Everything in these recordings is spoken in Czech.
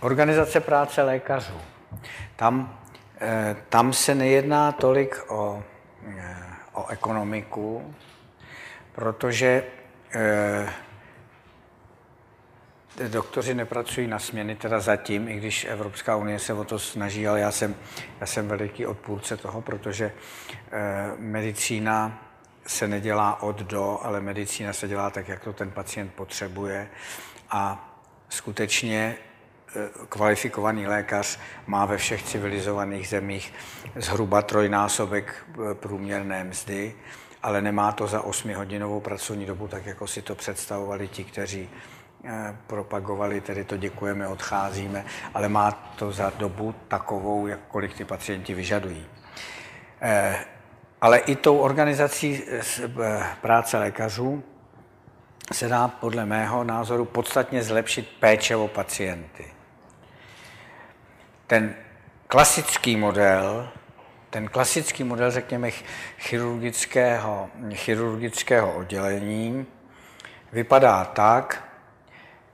Organizace práce lékařů. Tam, eh, tam se nejedná tolik o, eh, o ekonomiku, protože eh, doktoři nepracují na směny, teda zatím, i když Evropská unie se o to snaží, ale já jsem, já jsem veliký odpůrce toho, protože medicína se nedělá od do, ale medicína se dělá tak, jak to ten pacient potřebuje a skutečně Eh, kvalifikovaný lékař má ve všech civilizovaných zemích zhruba trojnásobek eh, průměrné mzdy, ale nemá to za 8-hodinovou pracovní dobu, tak jako si to představovali ti, kteří eh, propagovali, tedy to děkujeme, odcházíme, ale má to za dobu takovou, jakkoliv ty pacienti vyžadují. Ale i tou organizací práce lékařů se dá podle mého názoru podstatně zlepšit péče o pacienty ten klasický model, ten klasický model, řekněme, chirurgického, chirurgického oddělení vypadá tak,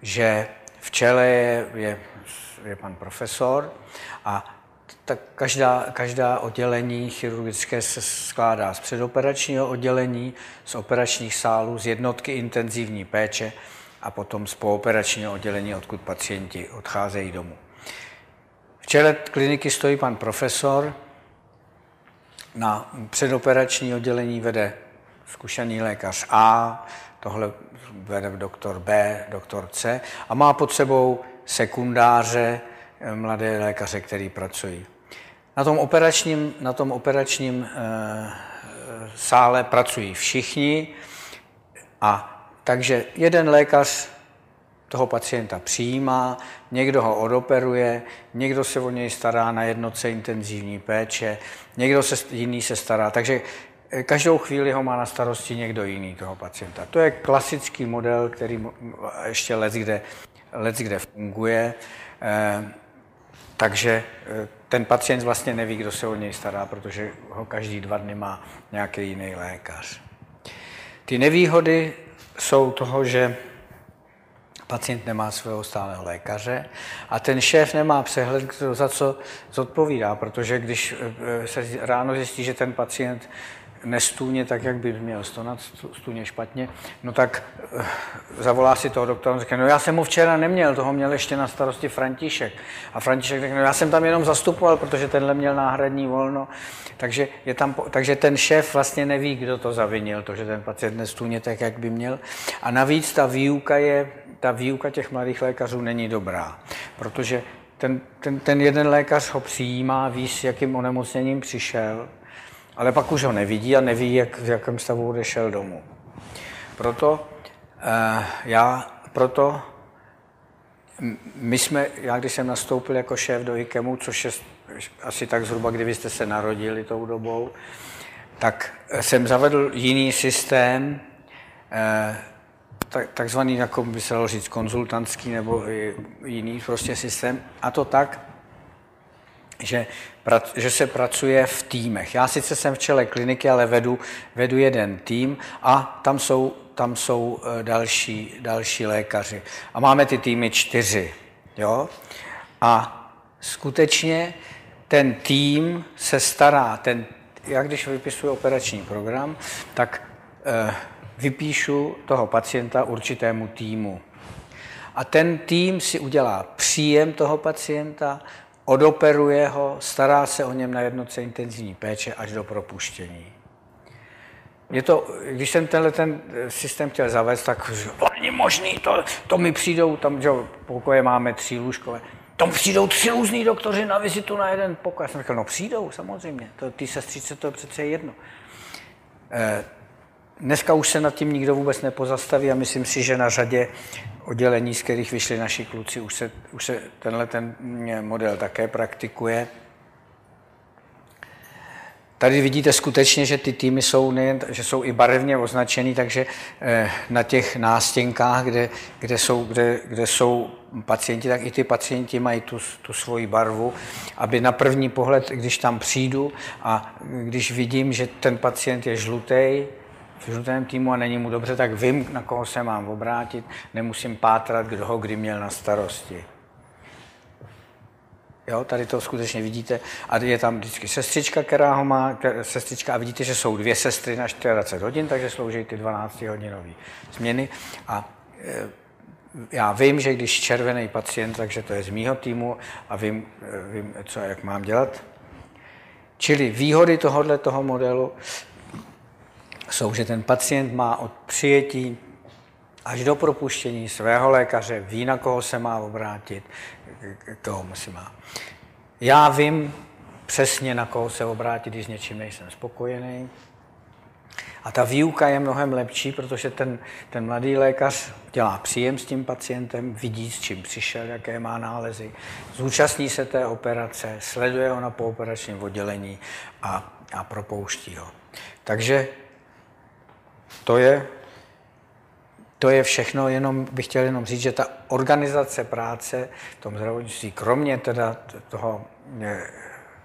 že v čele je, je, je pan profesor a tak každá, každá oddělení chirurgické se skládá z předoperačního oddělení, z operačních sálů, z jednotky intenzivní péče a potom z pooperačního oddělení, odkud pacienti odcházejí domů. Čele kliniky stojí pan profesor, na předoperační oddělení vede zkušený lékař A, tohle vede doktor B, doktor C a má pod sebou sekundáře, eh, mladé lékaře, který pracují. Na tom operačním, na tom operačním e, sále pracují všichni a takže jeden lékař toho pacienta přijímá, někdo ho odoperuje, někdo se o něj stará na jednotce intenzivní péče, někdo se, jiný se stará. Takže eh, každou chvíli ho má na starosti někdo jiný toho pacienta. To je klasický model, který ještě let kde, let kde funguje. Eh, takže eh, ten pacient vlastně neví, kdo se o něj stará, protože ho každý dva dny má nějaký jiný lékař. Ty nevýhody jsou toho, že Pacient nemá svého stálého lékaře a ten šéf nemá přehled, za co zodpovídá, protože když eh, se ráno zjistí, že ten pacient nestůně tak, jak by měl stonat, stůně špatně, no tak uh, zavolá si toho doktora a řekne, no já jsem ho včera neměl, toho měl ještě na starosti František. A František řekne, no já jsem tam jenom zastupoval, protože tenhle měl náhradní volno. Takže, je tam, takže ten šéf vlastně neví, kdo to zavinil, to, že ten pacient nestůně tak, jak by měl. A navíc ta výuka je ta výuka těch mladých lékařů není dobrá, protože ten, ten, ten jeden lékař ho přijímá, ví, s jakým onemocněním přišel, ale pak už ho nevidí a neví, jak, v jakém stavu odešel domů. Proto eh, já, proto my jsme, já když jsem nastoupil jako šéf do IKEMu, což je asi tak zhruba, kdy jste se narodili tou dobou, tak jsem zavedl jiný systém, eh, tak, takzvaný, jako by se dalo říct, konzultantský nebo jiný prostě systém. A to tak, že, že se pracuje v týmech. Já sice jsem v čele kliniky, ale vedu, vedu jeden tým a tam jsou, tam jsou e, další, další lékaři. A máme ty týmy čtyři. Jo? A skutečně ten tým se stará, ten, já když vypisuji operační program, tak eh, vypíšu toho pacienta určitému týmu. A ten tým si udělá příjem toho pacienta, odoperuje ho, stará se o něm na jednotce intenzivní péče až do propuštění. Je to, když jsem tenhle ten systém chtěl zavést, tak není možný, to, to mi přijdou, tam že pokoje máme tři lůžkové, tam přijdou tři různý doktoři na vizitu na jeden pokoj. Já jsem říkal, no přijdou, samozřejmě, to, ty sestřice to je přece jedno. Eh, Dneska už se nad tím nikdo vůbec nepozastaví a myslím si, že na řadě oddělení, z kterých vyšli naši kluci, už se, už se tenhle ten model také praktikuje. Tady vidíte skutečně, že ty týmy jsou, nejen, že jsou i barevně označený, takže eh, na těch nástěnkách, kde, kde, jsou, kde, kde jsou pacienti, tak i ty pacienti mají tu, tu svoji barvu, aby na první pohled, když tam přijdu a když vidím, že ten pacient je žlutý, v žlutém týmu a není mu dobře, tak vím, na koho se mám obrátit, nemusím pátrat, kdo ho kdy měl na starosti. Jo, tady to skutečně vidíte. A je tam vždycky sestřička, která ho má, sestřička, a vidíte, že jsou dvě sestry na 24 hodin, takže slouží ty 12-hodinové změny. A e, já vím, že když červený pacient, takže to je z mýho týmu a vím, e, vím co jak mám dělat. Čili výhody tohohle toho modelu jsou, že ten pacient má od přijetí až do propuštění svého lékaře, ví, na koho se má obrátit, koho si má. Já vím přesně, na koho se obrátit, když s něčím nejsem spokojený. A ta výuka je mnohem lepší, protože ten, ten mladý lékař dělá příjem s tím pacientem, vidí, s čím přišel, jaké má nálezy, zúčastní se té operace, sleduje ho na pooperačním oddělení a, a propouští ho. Takže to je to je všechno, jenom bych chtěl jenom říct, že ta organizace práce v tom zdravotnictví, kromě teda toho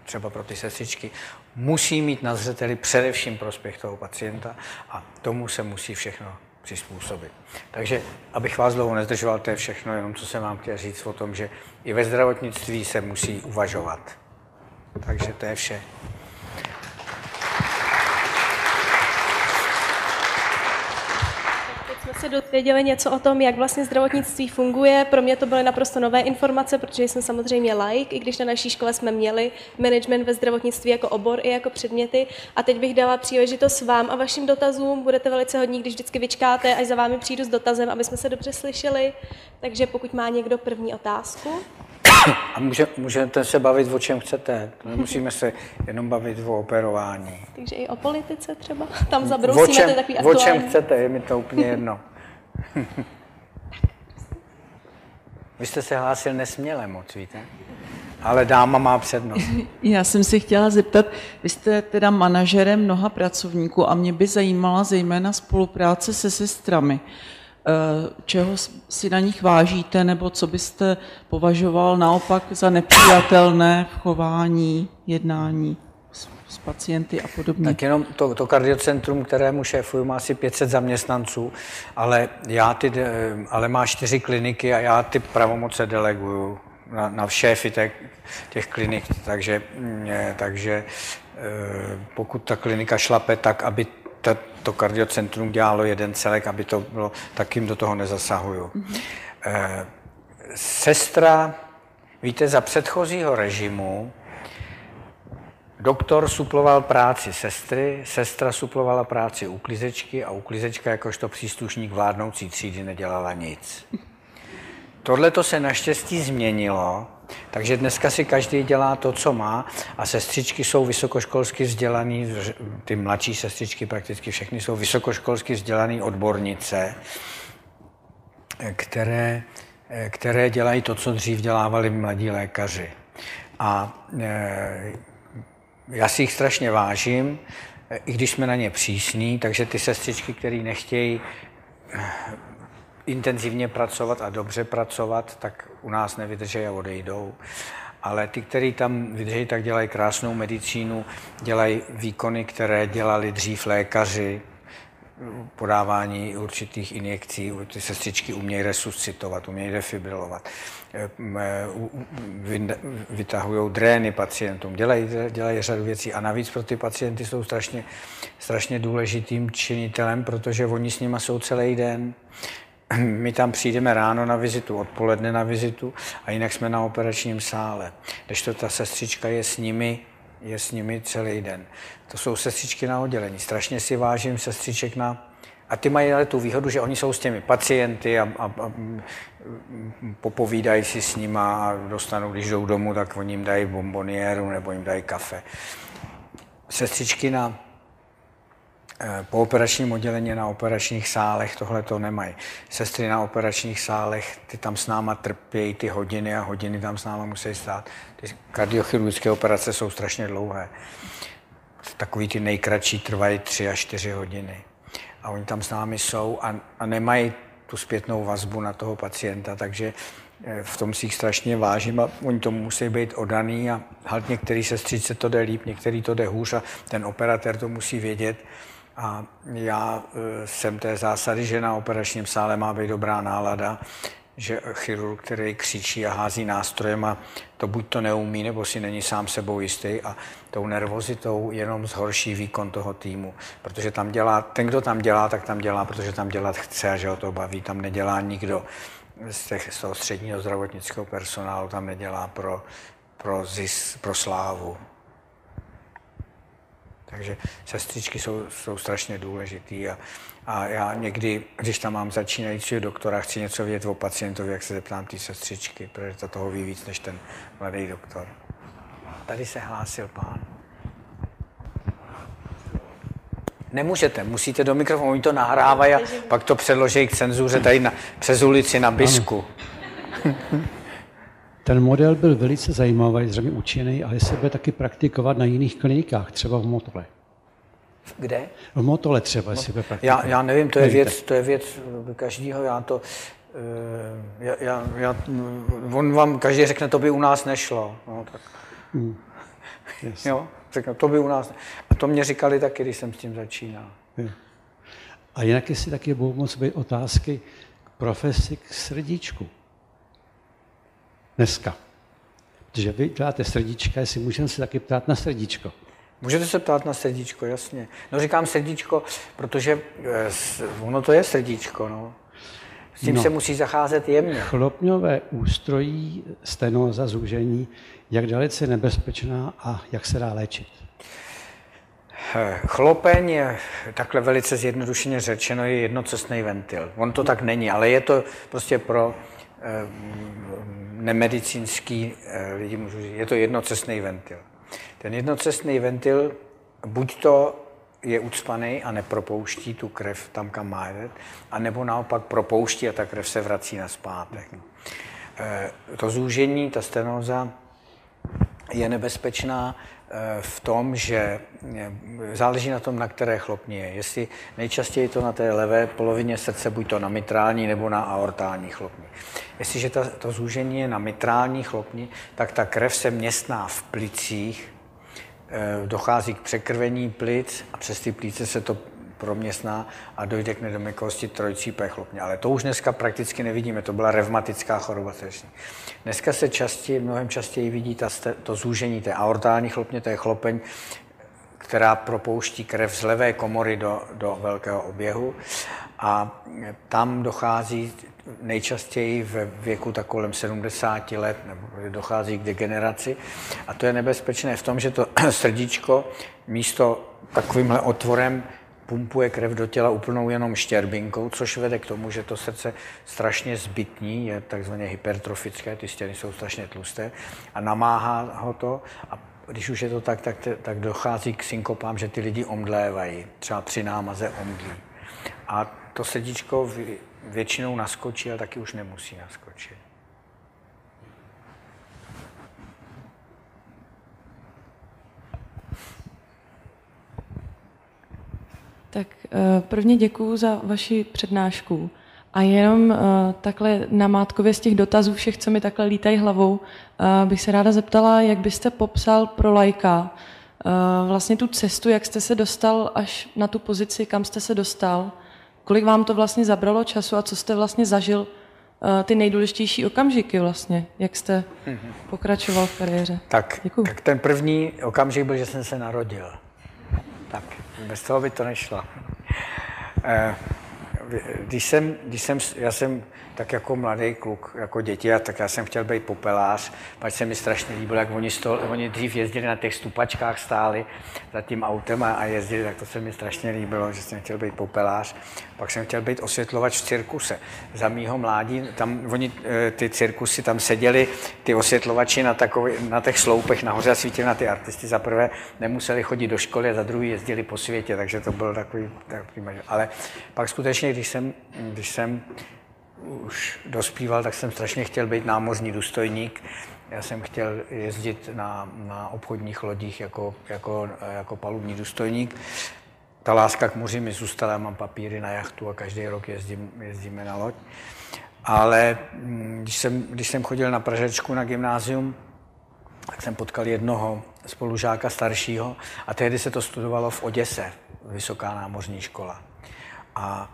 třeba pro ty sestřičky, musí mít na zřeteli především prospěch toho pacienta a tomu se musí všechno přizpůsobit. Takže, abych vás dlouho nezdržoval, to je všechno, jenom co jsem vám chtěl říct o tom, že i ve zdravotnictví se musí uvažovat. Takže to je vše. Se dozvěděli něco o tom, jak vlastně zdravotnictví funguje. Pro mě to byly naprosto nové informace, protože jsem samozřejmě like, i když na naší škole jsme měli management ve zdravotnictví jako obor i jako předměty. A teď bych dala příležitost vám a vašim dotazům. Budete velice hodní, když vždycky vyčkáte, až za vámi přijdu s dotazem, aby jsme se dobře slyšeli. Takže pokud má někdo první otázku. A může, můžete se bavit o čem chcete. Nemusíme se jenom bavit o operování. Takže i o politice třeba. Tam zabrousíme, čem, to takový aktuální. O čem chcete, je mi to úplně jedno. Vy jste se hlásil nesměle moc, víte? Ale dáma má přednost. Já jsem si chtěla zeptat, vy jste teda manažerem mnoha pracovníků a mě by zajímala zejména spolupráce se sestrami. Eh, čeho si na nich vážíte, nebo co byste považoval naopak za nepřijatelné v chování, jednání? S pacienty a podobně. Tak jenom to, to kardiocentrum, kterému šéfuju, má asi 500 zaměstnanců, ale, já ty, ale má čtyři kliniky a já ty pravomoce deleguju na, na šéfy těch, těch klinik, takže, mm, takže eh, pokud ta klinika šlape tak, aby ta, to kardiocentrum dělalo jeden celek, aby to bylo, tak jim do toho nezasahuju. Mm-hmm. Sestra, víte, za předchozího režimu Doktor suploval práci sestry, sestra suplovala práci uklizečky a uklizečka jakožto příslušník vládnoucí třídy nedělala nic. Tohle to se naštěstí změnilo, takže dneska si každý dělá to, co má a sestřičky jsou vysokoškolsky vzdělaný, ty mladší sestřičky prakticky všechny jsou vysokoškolsky vzdělané odbornice, které, které dělají to, co dřív dělávali mladí lékaři. A e, já si jich strašně vážím, i když jsme na ně přísní, takže ty sestřičky, které nechtějí eh, intenzivně pracovat a dobře pracovat, tak u nás nevydrží a odejdou. Ale ty, kteří tam vydrží, tak dělají krásnou medicínu, dělají výkony, které dělali dřív lékaři, podávání určitých injekcí, ty sestřičky umějí resuscitovat, umějí defibrilovat, eh, vytahují drény pacientům, dělají, dělají řadu věcí a navíc pro ty pacienty jsou strašně, strašně důležitým činitelem, protože oni s nimi jsou celý den. My tam přijdeme ráno na vizitu, odpoledne na vizitu a jinak jsme na operačním sále. Když to ta sestřička je s nimi je s nimi celý den. To jsou sestřičky na oddělení. Strašně si vážím sestřiček na... A ty mají ale tu výhodu, že oni jsou s těmi pacienty a, a, a popovídají si s nima a dostanou, když jdou domů, tak oni jim dají bombonieru nebo jim dají kafe. Sestřičky na po operačním oddělení na operačních sálech tohle to nemají. Sestry na operačních sálech, ty tam s náma trpějí ty hodiny a hodiny tam s náma musí stát. Ty kardiochirurgické operace jsou strašně dlouhé. Takový ty nejkratší trvají tři až čtyři hodiny. A oni tam s námi jsou a, a nemají tu zpětnou vazbu na toho pacienta, takže eh, v tom si jich strašně vážím a oni tomu musí být odaný a halt některý sestřice to jde líp, některý to jde hůř a ten operatér to musí vědět. A já e, jsem té zásady, že na operačním sále má být dobrá nálada, že chirurg, který křičí a hází nástrojem a to buď to neumí, nebo si není sám sebou jistý a tou nervozitou jenom zhorší výkon toho týmu. Protože tam dělá, ten, kdo tam dělá, tak tam dělá, protože tam dělat chce a že ho to baví. Tam nedělá nikdo z, těch, z toho středního zdravotnického personálu, tam nedělá pro, pro zis, pro slávu. Takže sestřičky jsou, jsou strašně důležitý a, a já někdy, když tam mám začínajícího doktora, chci něco vědět o pacientovi, jak se zeptám té sestřičky, protože to toho ví víc než ten mladý doktor. Tady se hlásil pán. Nemůžete, musíte do mikrofonu, oni to nahrávají a pak to předloží k cenzuře tady na, přes ulici na Bisku. Ten model byl velice zajímavý, zřejmě účinný, ale se bude taky praktikovat na jiných klinikách, třeba v Motole. Kde? V Motole třeba si bude praktikovat. Já, já nevím, to je věc, to je věc každého, já to, eh, já, já, já, on vám každý řekne, to by u nás nešlo. No, tak. Hmm. Yes. Jo, řekne, to by u nás. A to mě říkali taky, když jsem s tím začínal. A jinak jestli taky budou moc být otázky k profesi k srdíčku dneska. Protože vy děláte srdíčka, jestli můžeme se taky ptát na srdíčko. Můžete se ptát na srdíčko, jasně. No říkám srdíčko, protože eh, ono to je srdíčko, no. S tím no, se musí zacházet jemně. Chlopňové ústrojí, stenoza, zúžení, jak dalece nebezpečná a jak se dá léčit? Eh, chlopeň je takhle velice zjednodušeně řečeno, je jednocestný ventil. On to tak není, ale je to prostě pro nemedicínský eh, lidi, můžu říct, je to jednocestný ventil. Ten jednocestný ventil buď to je ucpaný a nepropouští tu krev tam, kam má jít, anebo naopak propouští a ta krev se vrací na zpátek. Eh, to zúžení, ta stenoza je nebezpečná Eh, v tom, že eh, záleží na tom, na které chlopně je. Jestli nejčastěji to na té levé polovině srdce, buď to na mitrální nebo na aortální chlopni. Jestliže ta, to zúžení je na mitrální chlopni, tak ta krev se městná v plicích, eh, dochází k překrvení plic a přes ty plíce se to proměstná a dojde k nedomykosti trojcípé chlopně. Ale to už dneska prakticky nevidíme, to byla revmatická choroba srdční. Dneska se častěji, mnohem častěji vidí ta, to zúžení té aortální chlopně, to je chlopeň, která propouští krev z levé komory do, do velkého oběhu a tam dochází nejčastěji ve věku tak kolem 70 let, nebo dochází k degeneraci. A to je nebezpečné v tom, že to srdíčko místo takovýmhle otvorem pumpuje krev do těla úplnou jenom štěrbinkou, což vede k tomu, že to srdce strašně zbytní, je takzvaně hypertrofické, ty stěny jsou strašně tlusté a namáhá ho to a když už je to tak, tak, tak dochází k synkopám, že ty lidi omdlévají, třeba při námaze omdlí. A to srdíčko většinou naskočí, ale taky už nemusí naskočit. Tak eh, prvně děkuji za vaši přednášku. A jenom uh, takhle na mátkově z těch dotazů všech, co mi takhle lítají hlavou, uh, bych se ráda zeptala, jak byste popsal pro lajka vlastně tu cestu, jak jste se dostal až na tu pozici, kam jste se dostal, kolik vám to vlastně zabralo času a co jste vlastně zažil ty nejdůležitější okamžiky vlastně, jak jste mhm. pokračoval v kariéře. Tak, Děkuju. tak ten první okamžik byl, že jsem se narodil. Tak, bez toho by to nešlo. Eh, když jsem, když jsem, já jsem tak jako mladý kluk, jako děti, a tak já jsem chtěl být popelář, pak se mi strašně líbilo, jak oni, stol, oni dřív jezdili na těch stupačkách, stáli za tím autem a, a jezdili, tak to se mi strašně líbilo, že jsem chtěl být popelář. Pak jsem chtěl být osvětlovač v cirkuse. Za mýho mládí, tam oni, eh, ty cirkusy, tam seděli ty osvětlovači na, takový, na těch sloupech nahoře a svítili na ty artisty. Za prvé nemuseli chodit do školy a za druhý jezdili po světě, takže to byl takový, takový ale pak skutečně, když jsem, když jsem už dospíval, tak jsem strašně chtěl být námořní důstojník. Já jsem chtěl jezdit na, na obchodních lodích jako, jako, jako palubní důstojník. Ta láska k moři mi zůstala, mám papíry na jachtu a každý rok jezdím, jezdíme na loď. Ale mm, když jsem, když jsem chodil na Pražečku na gymnázium, tak jsem potkal jednoho spolužáka staršího a tehdy se to studovalo v Oděse, Vysoká námořní škola. A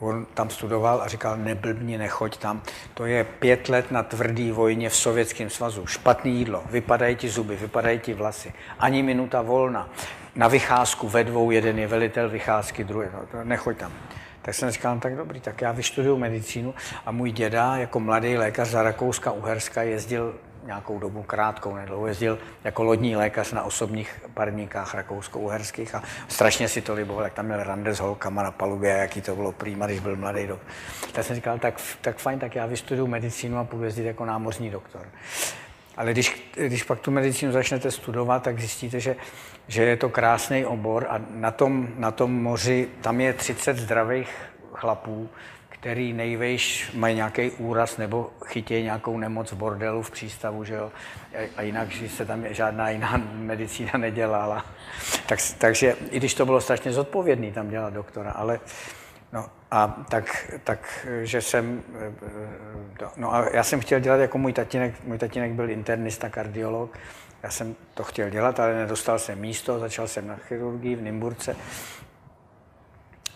on tam studoval a říkal, neblbni, nechoď tam. To je pět let na tvrdý vojně v Sovětském svazu. Špatný jídlo, vypadají ti zuby, vypadají ti vlasy. Ani minuta volna. Na vycházku ve dvou, jeden je velitel vycházky, druhý, no, nechoď tam. Tak jsem říkal, no, tak dobrý, tak já vyštuduju medicínu a můj děda jako mladý lékař za Rakouska Uherska jezdil nějakou dobu krátkou, nedlouho jezdil jako lodní lékař na osobních parníkách rakousko-uherských a strašně si to liboval, jak tam měl rande s holkama na palubě, jaký to bylo prýma, když byl mladý dob. Tak jsem říkal, tak, tak fajn, tak já vystuduju medicínu a půjdu jezdit jako námořní doktor. Ale když, když pak tu medicínu začnete studovat, tak zjistíte, že, že je to krásný obor a na tom, na tom moři tam je 30 zdravých chlapů, který nejvejš mají nějaký úraz nebo chytějí nějakou nemoc v bordelu v přístavu, že jo? A jinak, že se tam žádná jiná medicína nedělala. Tak, takže i když to bylo strašně zodpovědný tam dělat doktora, ale No a tak, tak, že jsem, no a já jsem chtěl dělat jako můj tatínek, můj tatínek byl internista, kardiolog, já jsem to chtěl dělat, ale nedostal jsem místo, začal jsem na chirurgii v Nymburce,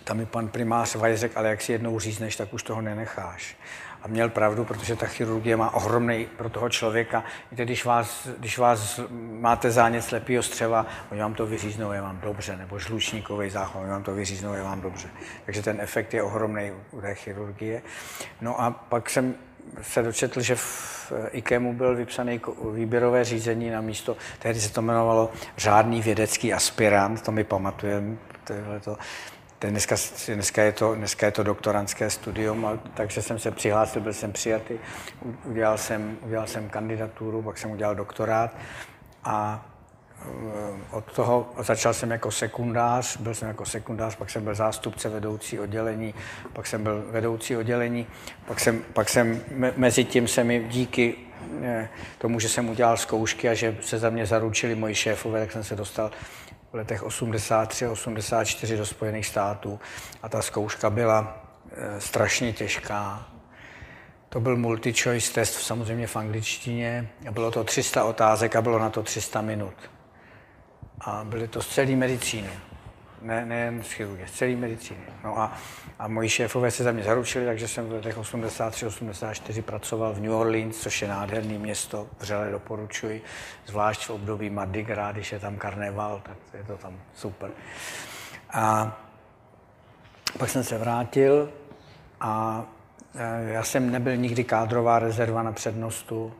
tam mi pan primář Vajs řekl, ale jak si jednou řízneš, tak už toho nenecháš. A měl pravdu, protože ta chirurgie má ohromný pro toho člověka. Víte, když vás, když vás máte zánět slepého střeva, oni vám to vyříznou, je vám dobře, nebo žlučníkový záchod, oni vám to vyříznou, je vám dobře. Takže ten efekt je ohromný u té chirurgie. No a pak jsem se dočetl, že v IKEMu byl vypsaný výběrové řízení na místo, tehdy se to jmenovalo řádný vědecký aspirant, to mi pamatujeme, to, Ten dneska, dneska, je to, dneska je to doktorantské studium, a, takže jsem se přihlásil, byl jsem přijatý, udělal jsem, udělal jsem kandidaturu, pak jsem udělal doktorát a eh, od toho začal jsem jako sekundář, byl jsem jako sekundář, pak jsem byl zástupce vedoucí oddělení, pak jsem byl vedoucí oddělení, pak jsem, pak jsem mezi tím se mi díky eh, tomu, že jsem udělal zkoušky a že se za mě zaručili moji šéfové, tak jsem se dostal v letech 83 a 84 do Spojených států a ta zkouška byla e, strašně těžká. To byl multi-choice test samozřejmě v angličtině bylo to 300 otázek a bylo na to 300 minut. A byly to z celé medicíny ne, nejen z chirurgie, z celé medicíny. No a, a moji šéfové se za mě zaručili, takže jsem v letech 83-84 pracoval v New Orleans, což je nádherné město, vřele doporučuji, zvlášť v období Mardi Gras, když je tam karneval, tak je to tam super. A pak jsem se vrátil a e, já jsem nebyl nikdy kádrová rezerva na přednostu,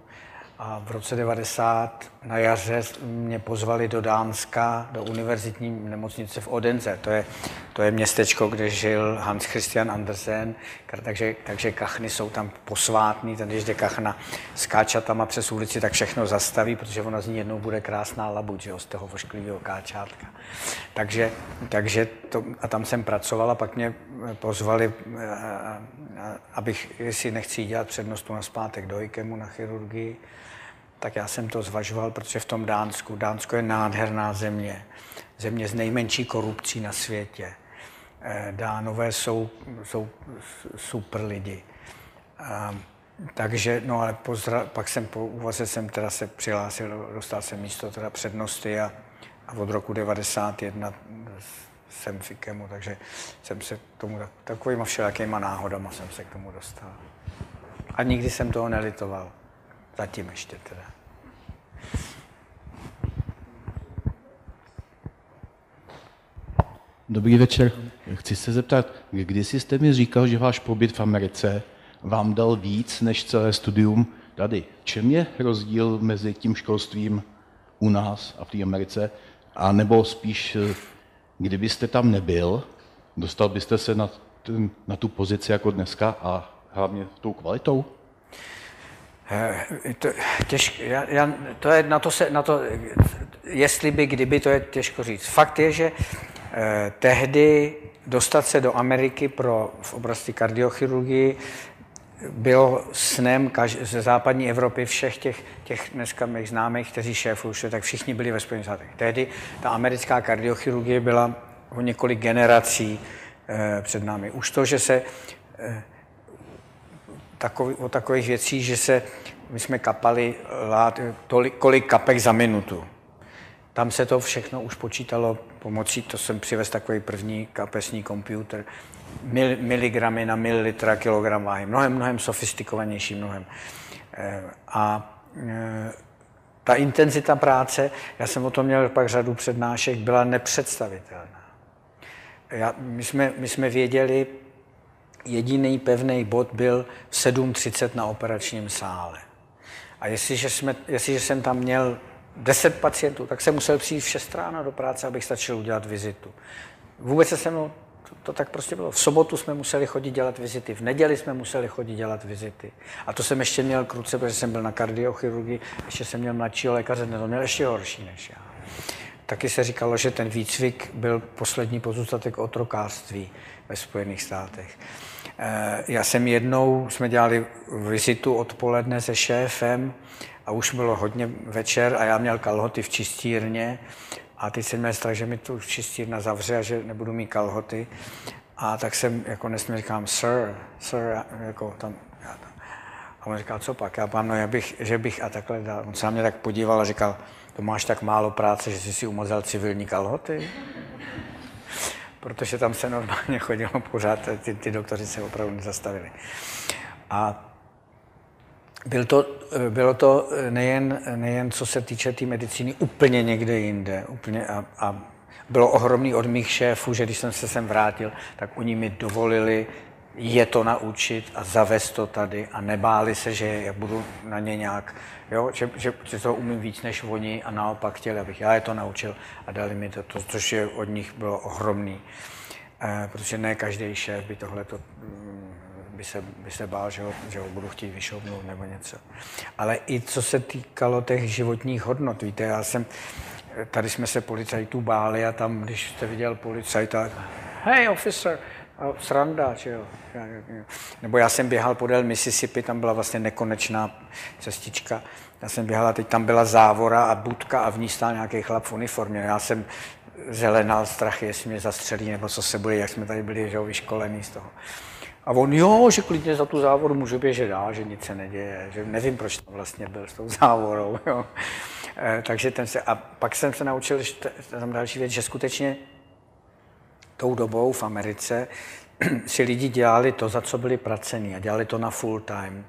a v roce 90 na jaře mě pozvali do Dánska, do univerzitní nemocnice v Odense. To je, to je městečko, kde žil Hans Christian Andersen, takže, takže kachny jsou tam posvátný. Ten, když jde kachna s káčatama přes ulici, tak všechno zastaví, protože ona z ní jednou bude krásná labuť, že, z toho vošklivého káčátka. Takže, takže to, a tam jsem pracoval a pak mě pozvali, abych, jestli nechci dělat přednostu na zpátek do IKEMu na chirurgii, tak já jsem to zvažoval, protože v tom Dánsku, Dánsko je nádherná země, země s nejmenší korupcí na světě. Eh, Dánové jsou, jsou super lidi. A, takže, no ale pozra, pak jsem po úvaze jsem teda se přihlásil, dostal jsem místo teda přednosti a, a od roku 91 jsem v IKEMu, takže jsem se tomu takovýma všelakýma náhodama jsem se k tomu dostal. A nikdy jsem toho nelitoval. Zatím ještě teda. Dobrý večer. Chci se zeptat, když jste mi říkal, že váš pobyt v Americe vám dal víc než celé studium tady. Čem je rozdíl mezi tím školstvím u nás a v té Americe? A nebo spíš, kdybyste tam nebyl, dostal byste se na, ten, na tu pozici jako dneska a hlavně tou kvalitou? Eh, to, těžk, já, já, to je na to, se, na to, jestli by, kdyby, to je těžko říct. Fakt je, že eh, tehdy dostat se do Ameriky pro, v oblasti kardiochirurgii bylo snem kaž, ze západní Evropy všech těch, těch dneska mých známých, kteří šéfují, tak všichni byli ve Spojených státech. Tehdy ta americká kardiochirurgie byla o několik generací eh, před námi. Už to, že se eh, takový, o takových věcí, že se, my jsme kapali lát, tolik, kolik kapek za minutu. Tam se to všechno už počítalo pomocí, to jsem přivez takový první kapesní počítač, mil, miligramy na mililitra kilogram váhy. Mnohem, mnohem sofistikovanější, mnohem. Eh, a eh, ta intenzita práce, já jsem o tom měl pak řadu přednášek, byla nepředstavitelná. Já, my, jsme, my jsme věděli, jediný pevný bod byl 7.30 na operačním sále. A jestliže, jsme, jestliže jsem tam měl 10 pacientů, tak jsem musel přijít v 6 ráno do práce, abych stačil udělat vizitu. Vůbec se se mnou to, to tak prostě bylo. V sobotu jsme museli chodit dělat vizity, v neděli jsme museli chodit dělat vizity. A to jsem ještě měl kruce, protože jsem byl na kardiochirurgii, ještě jsem měl mladšího lékaře, to měl ještě horší než já. Taky se říkalo, že ten výcvik byl poslední pozůstatek otrokářství ve Spojených státech. Eh, já jsem jednou, jsme dělali vizitu odpoledne se šéfem a už bylo hodně večer a já měl kalhoty v čistírně a teď jsem měl strach, že mi tu čistírna zavře a že nebudu mít kalhoty. A tak jsem jako nesmě říkám, sir, sir, jako tam, já tam. A on říkal, co pak? Já pán, no, já bych, že bych a takhle dal. On se na mě tak podíval a říkal, to máš tak málo práce, že jsi si umazal civilní kalhoty? Protože tam se normálně chodilo pořád, ty, ty doktoři se opravdu nezastavili. A byl to, bylo to nejen, nejen co se týče té tý medicíny, úplně někde jinde. Úplně a, a bylo ohromný od mých šéfů, že když jsem se sem vrátil, tak oni mi dovolili je to naučit a zavést to tady a nebáli se, že já budu na ně nějak, jo, že, že, že to umím víc než oni a naopak chtěli, abych já je to naučil a dali mi to, to což je od nich bylo ohromný. Eh, protože ne každý šéf by tohle to mm, by se, by se bál, že ho, že ho budu chtít vyšoubnout nebo něco. Ale i co se týkalo těch životních hodnot, víte, já jsem, tady jsme se policajtů báli a tam, když jste viděl policajta, hey officer, sranda, že jo. Nebo já jsem běhal podél Mississippi, tam byla vlastně nekonečná cestička. Já jsem běhal a teď tam byla závora a budka a v ní stál nějaký chlap v uniformě. Já jsem zelenal strach, jestli mě zastřelí, nebo co se bude, jak jsme tady byli že jo, vyškolení z toho. A on, jo, že klidně za tu závoru můžu běžet dál, že nic se neděje, že nevím, proč tam vlastně byl s tou závorou. Jo. E, takže ten se, a pak jsem se naučil, že tam další věc, že skutečně tou dobou v Americe si lidi dělali to, za co byli placení a dělali to na full time.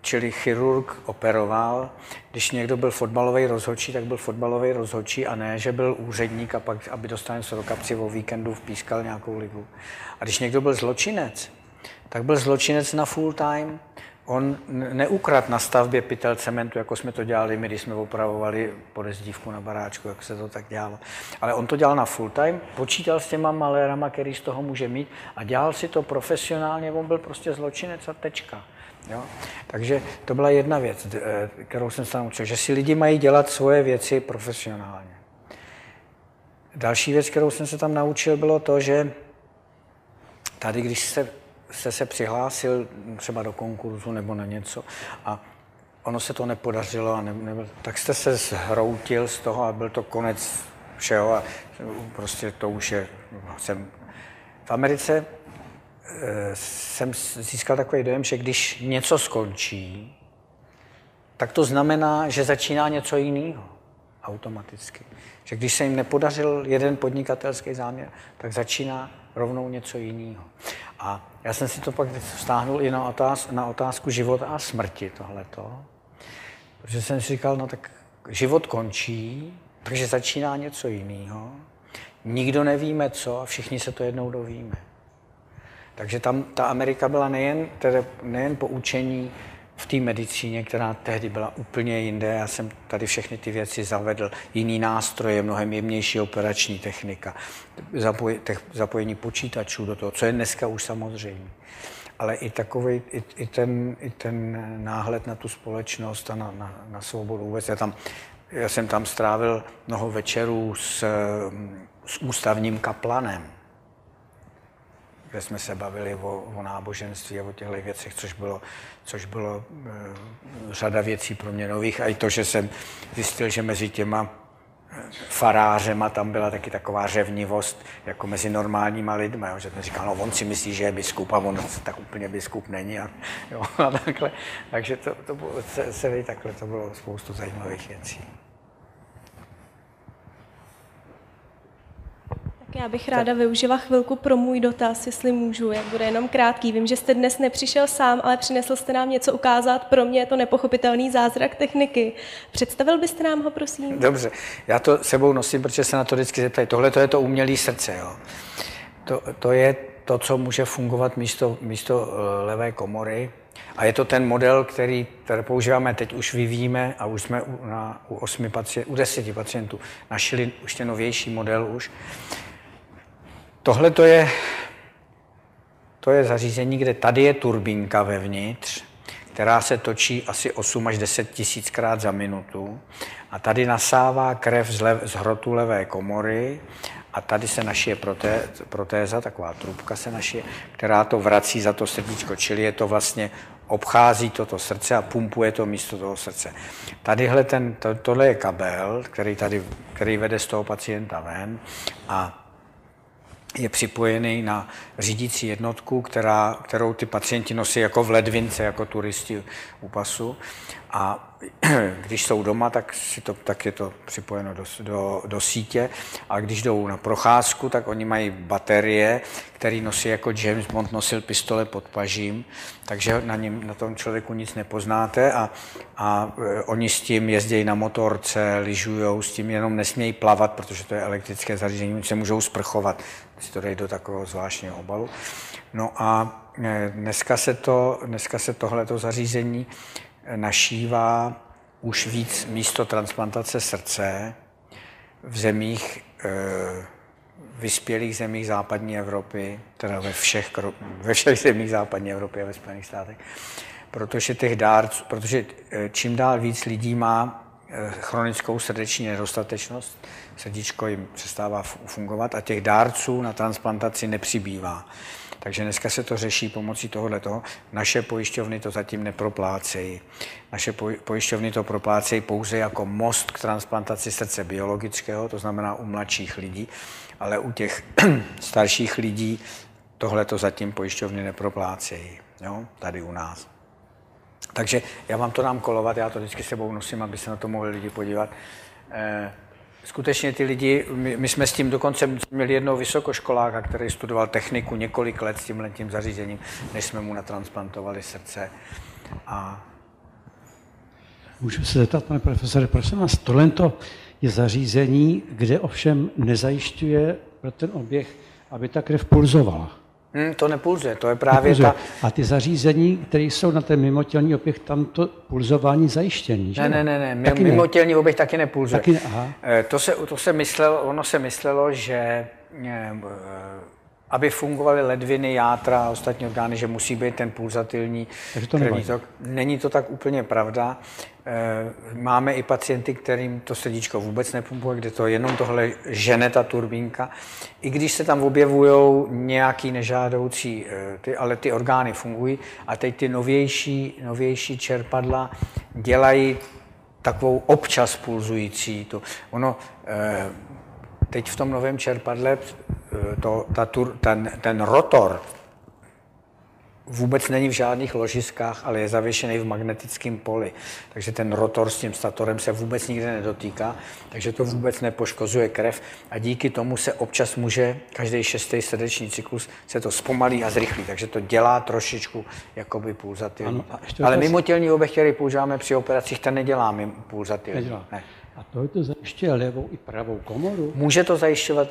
Čili chirurg operoval, když někdo byl fotbalový rozhodčí, tak byl fotbalový rozhodčí a ne, že byl úředník a pak, aby dostal se do kapci o víkendu, vpískal nějakou ligu. A když někdo byl zločinec, tak byl zločinec na full time On neukrad na stavbě pytel cementu, jako jsme to dělali my, když jsme opravovali podezdívku na baráčku, jak se to tak dělalo. Ale on to dělal na full time, počítal s těma malérama, který z toho může mít a dělal si to profesionálně, on byl prostě zločinec a tečka. Jo? Takže to byla jedna věc, eh, kterou jsem se naučil, že si lidi mají dělat svoje věci profesionálně. Další věc, kterou jsem se tam naučil, bylo to, že tady, když se jste se přihlásil třeba do konkurzu nebo na něco a ono se to nepodařilo, a ne, ne, tak jste se zhroutil z toho a byl to konec všeho a prostě to už je, jsem v Americe e, jsem získal takový dojem, že když něco skončí, tak to znamená, že začíná něco jiného automaticky. Že když se jim nepodařil jeden podnikatelský záměr, tak začíná rovnou něco jiného. A já jsem si to pak vztáhnul i na, otázku, na otázku života a smrti tohleto. Protože jsem si říkal, no tak život končí, takže začíná něco jiného. Nikdo nevíme co a všichni se to jednou dovíme. Takže tam ta Amerika byla nejen, tedy nejen poučení v té medicíně, která tehdy byla úplně jinde. Já jsem tady všechny ty věci zavedl. Jiný nástroje, mnohem jemnější operační technika, zapoj, te, zapojení počítačů do toho, co je dneska už samozřejmě. Ale i takový, i, i, ten, i ten náhled na tu společnost a na, na, na svobodu vůbec. Já, tam, já jsem tam strávil mnoho večerů s, s ústavním kaplanem kde jsme se bavili o, o náboženství a o těchto věcech, což bylo, což bylo e, řada věcí pro mě nových. A i to, že jsem zjistil, že mezi těma eh, farářema tam byla taky taková řevnivost, jako mezi normálníma lidmi, jo, že ten říkal, no on si myslí, že je biskup a on tak úplně biskup není a, jo, a takhle. Takže to, to bylo, celý takhle to bylo spoustu zajímavých věcí. Já bych ráda využila chvilku pro můj dotaz, jestli můžu, jak bude jenom krátký. Vím, že jste dnes nepřišel sám, ale přinesl jste nám něco ukázat. Pro mě je to nepochopitelný zázrak techniky. Představil byste nám ho, prosím? Dobře, já to sebou nosím, protože se na to vždycky zeptají. Tohle to je to umělé srdce. Jo. To, to je to, co může fungovat místo, místo eh, levé komory. A je to ten model, který, který používáme teď, už vyvíjíme a už jsme u, na, u, osmi pacient, u deseti pacientů našli už ten novější model už. Tohle to je, to je zařízení, kde tady je turbínka vevnitř, která se točí asi 8 až 10 tisíckrát za minutu a tady nasává krev z, lev, z hrotu levé komory a tady se našije proté, protéza, taková trubka se našije, která to vrací za to srdíčko, čili je to vlastně obchází toto srdce a pumpuje to místo toho srdce. Tadyhle ten, to, tohle je kabel, který, tady, který vede z toho pacienta ven a je připojený na řídící jednotku, která, kterou ty pacienti nosí jako v ledvince, jako turisti u pasu. A když jsou doma, tak, si to, tak je to připojeno do, do, do sítě. A když jdou na procházku, tak oni mají baterie, který nosí jako James Bond nosil pistole pod pažím, takže na, něm, na tom člověku nic nepoznáte a, a e, oni s tím jezdí na motorce, lyžujou, s tím jenom nesmějí plavat, protože to je elektrické zařízení, oni se můžou sprchovat, si to dají do takového zvláštního obalu. No a e, dneska se, to, dneska se tohleto zařízení našívá už víc místo transplantace srdce v zemích, eh, vyspělých zemích západní Evropy, teda ve všech, ve všech zemích západní Evropy a ve Spojených státech, protože těch dárců, protože eh, čím dál víc lidí má eh, chronickou srdeční nedostatečnost, srdíčko jim přestává fungovat a těch dárců na transplantaci nepřibývá. Takže dneska se to řeší pomocí tohoto. Naše pojišťovny to zatím neproplácejí. Naše pojišťovny to proplácejí pouze jako most k transplantaci srdce biologického, to znamená u mladších lidí, ale u těch starších lidí tohle to zatím pojišťovny neproplácejí, jo? tady u nás. Takže já vám to dám kolovat, já to vždycky sebou nosím, aby se na to mohli lidi podívat. Eh, skutečně ty lidi, my, my jsme s tím dokonce měli jednoho vysokoškoláka, který studoval techniku několik let s tím zařízením, než jsme mu natransplantovali srdce. A... Můžu se zeptat, pane profesore, prosím vás, tohle je zařízení, kde ovšem nezajišťuje pro ten oběh, aby ta krev pulzovala. Hmm, to nepulzuje, to je právě nepulzuje. ta... A ty zařízení, které jsou na ten mimotělní oběh, tam to pulzování zajištění, že? Ne, ne, ne, ne. Taky mimotělní oběh taky nepulzuje. Taky ne, aha. Eh, to se, to se myslelo, ono se myslelo, že eh, aby fungovaly ledviny, játra a ostatní orgány, že musí být ten pulzatilní to krevní tok. Není to tak úplně pravda. Eh, máme i pacienty, kterým to srdíčko vůbec nepumpuje, kde to jenom tohle žene ta turbínka. I když se tam objevují nějaký nežádoucí, eh, ty, ale ty orgány fungují. A teď ty novější, novější čerpadla dělají takovou občas pulzující. To, ono, eh, teď v tom novém čerpadle to, ta tur, ten, ten rotor vůbec není v žádných ložiskách, ale je zavěšený v magnetickém poli. Takže ten rotor s tím statorem se vůbec nikde nedotýká, takže to vůbec nepoškozuje krev a díky tomu se občas může, každý šestý srdeční cyklus se to zpomalí a zrychlí, takže to dělá trošičku jakoby pulzatilní. Ale mimotělní obeh, který používáme při operacích, ten nedělá pulzatilní. Nedělá. Ne. A to je to zajišťuje levou i pravou komoru? Může to zajišťovat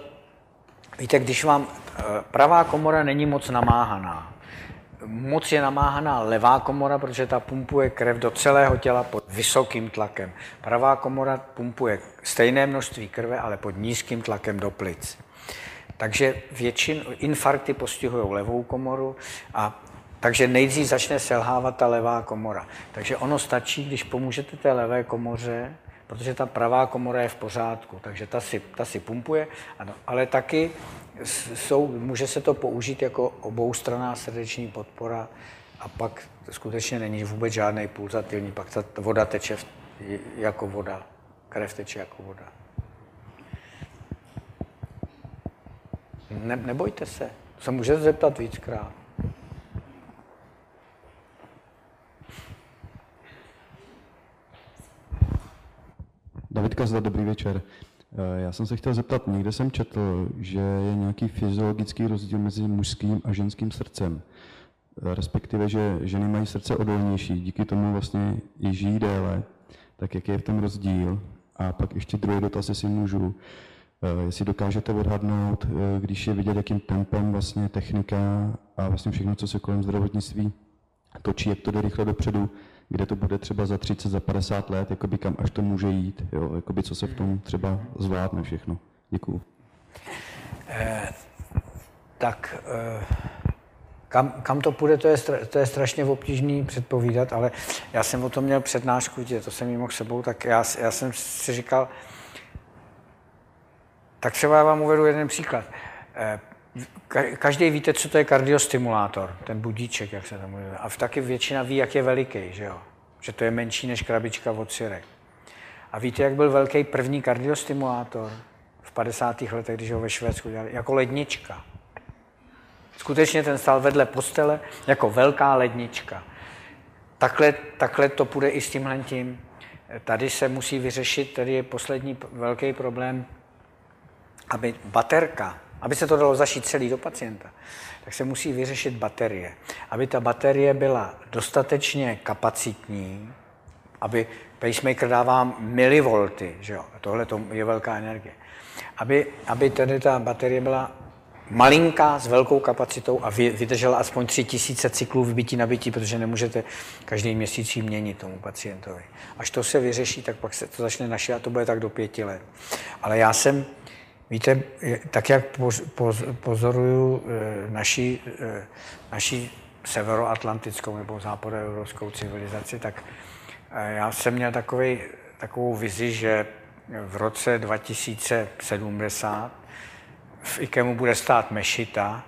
Víte, když vám eh, pravá komora není moc namáhaná, moc je namáhaná levá komora, protože ta pumpuje krev do celého těla pod vysokým tlakem. Pravá komora pumpuje stejné množství krve, ale pod nízkým tlakem do plic. Takže většin infarkty postihují levou komoru a takže nejdřív začne selhávat ta levá komora. Takže ono stačí, když pomůžete té levé komoře, protože ta pravá komora je v pořádku, takže ta si, ta si pumpuje, ano, ale taky jsou, může se to použít jako oboustranná srdeční podpora a pak skutečně není vůbec žádný pulzatilní, pak ta voda teče jako voda, krev teče jako voda. Ne, nebojte se, se můžete zeptat víckrát. David Kazda, dobrý večer. Eh, já jsem se chtěl zeptat, někde jsem četl, že je nějaký fyziologický rozdíl mezi mužským a ženským srdcem. Eh, respektive, že ženy mají srdce odolnější, díky tomu vlastně i žijí déle. Tak jaký je v tom rozdíl? A pak ještě druhý dotaz, jestli můžu. Eh, jestli dokážete odhadnout, když je vidět, jakým tempem vlastně technika a vlastně všechno, co se kolem zdravotnictví točí, jak to jde rychle dopředu, kde to bude třeba za 30, za 50 let, jakoby kam až to může jít, jo, jakoby co se v tom třeba zvládne všechno. Děkuju. Eh, tak eh, kam, kam to půjde, to je, to je strašně obtížný předpovídat, ale já jsem o tom měl přednášku, tě, to jsem jí mohl sebou, tak já, já jsem si říkal, tak třeba já vám uvedu jeden příklad. Eh, Každý víte, co to je kardiostimulátor, ten budíček, jak se tomu jmenuje. A taky většina ví, jak je veliký, že jo? Že to je menší než krabička od syrek. A víte, jak byl velký první kardiostimulátor v 50. letech, když ho ve Švédsku dělali? Jako lednička. Skutečně ten stál vedle postele jako velká lednička. Takhle, takhle to půjde i s tímhle tím. Tady se musí vyřešit, tady je poslední velký problém, aby baterka, aby se to dalo zašít celý do pacienta, tak se musí vyřešit baterie. Aby ta baterie byla dostatečně kapacitní, aby pacemaker dává milivolty, že jo? tohle to je velká energie. Aby, aby tedy ta baterie byla malinká s velkou kapacitou a vydržela aspoň 3000 cyklů vybití nabití, protože nemůžete každý měsíc ji měnit tomu pacientovi. Až to se vyřeší, tak pak se to začne naše a to bude tak do pěti let. Ale já jsem Víte, tak jak pozoruju eh, naši, eh, naši severoatlantickou nebo západoevropskou civilizaci, tak eh, já jsem měl takový, takovou vizi, že v roce 2070 v IKEMu bude stát mešita,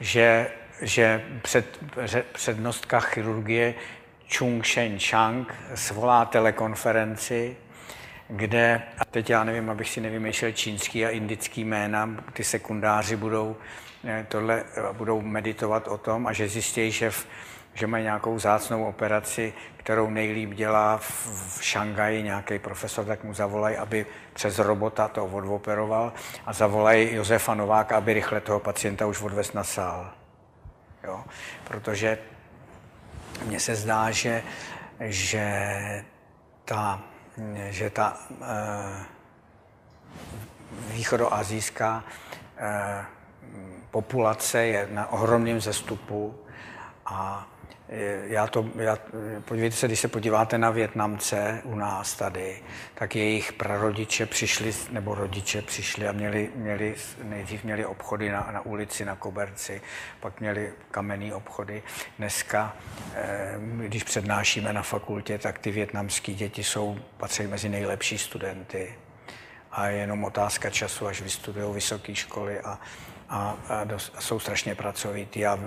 že, že před, přednostka chirurgie Chung Shen Chang svolá telekonferenci kde, a teď já nevím, abych si nevymýšlel čínský a indický jména, ty sekundáři budou eh, tohle eh, budou meditovat o tom a že zjistí, že, v, že mají nějakou zácnou operaci, kterou nejlíp dělá v, v Šangaji nějaký profesor, tak mu zavolají, aby přes robota to odoperoval a zavolají Josefa Nováka, aby rychle toho pacienta už odvez na sál. Jo? Protože mně se zdá, že, že ta že ta eh, východoazijská eh, populace je na ohromném zestupu a já to, já, podívejte se, když se podíváte na Větnamce u nás tady, tak jejich prarodiče přišli, nebo rodiče přišli a měli, měli nejdřív měli obchody na, na ulici, na Koberci, pak měli kamenné obchody. Dneska, eh, když přednášíme na fakultě, tak ty větnamské děti jsou, patří mezi nejlepší studenty a je jenom otázka času, až vystudují vysoké školy a a, a, dost, a jsou strašně pracovitý. Já e,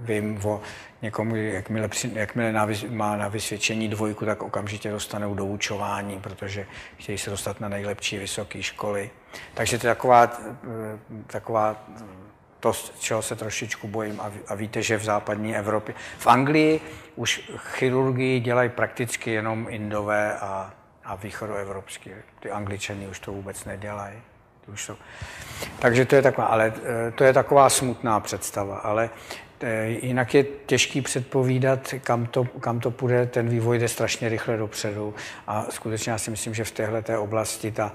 vím o někomu, jakmile, jakmile na, má na vysvědčení dvojku, tak okamžitě dostanou doučování, protože chtějí se dostat na nejlepší vysoké školy. Takže to je taková, e, taková to, čeho se trošičku bojím. A, a víte, že v západní Evropě, v Anglii už chirurgii dělají prakticky jenom Indové a, a východoevropský. Ty Angličani už to vůbec nedělají už jsou. Takže to je taková, ale eh, to je taková smutná představa, ale eh, jinak je těžký předpovídat, kam to, kam to půjde, ten vývoj jde strašně rychle dopředu a skutečně já si myslím, že v téhle té oblasti ta,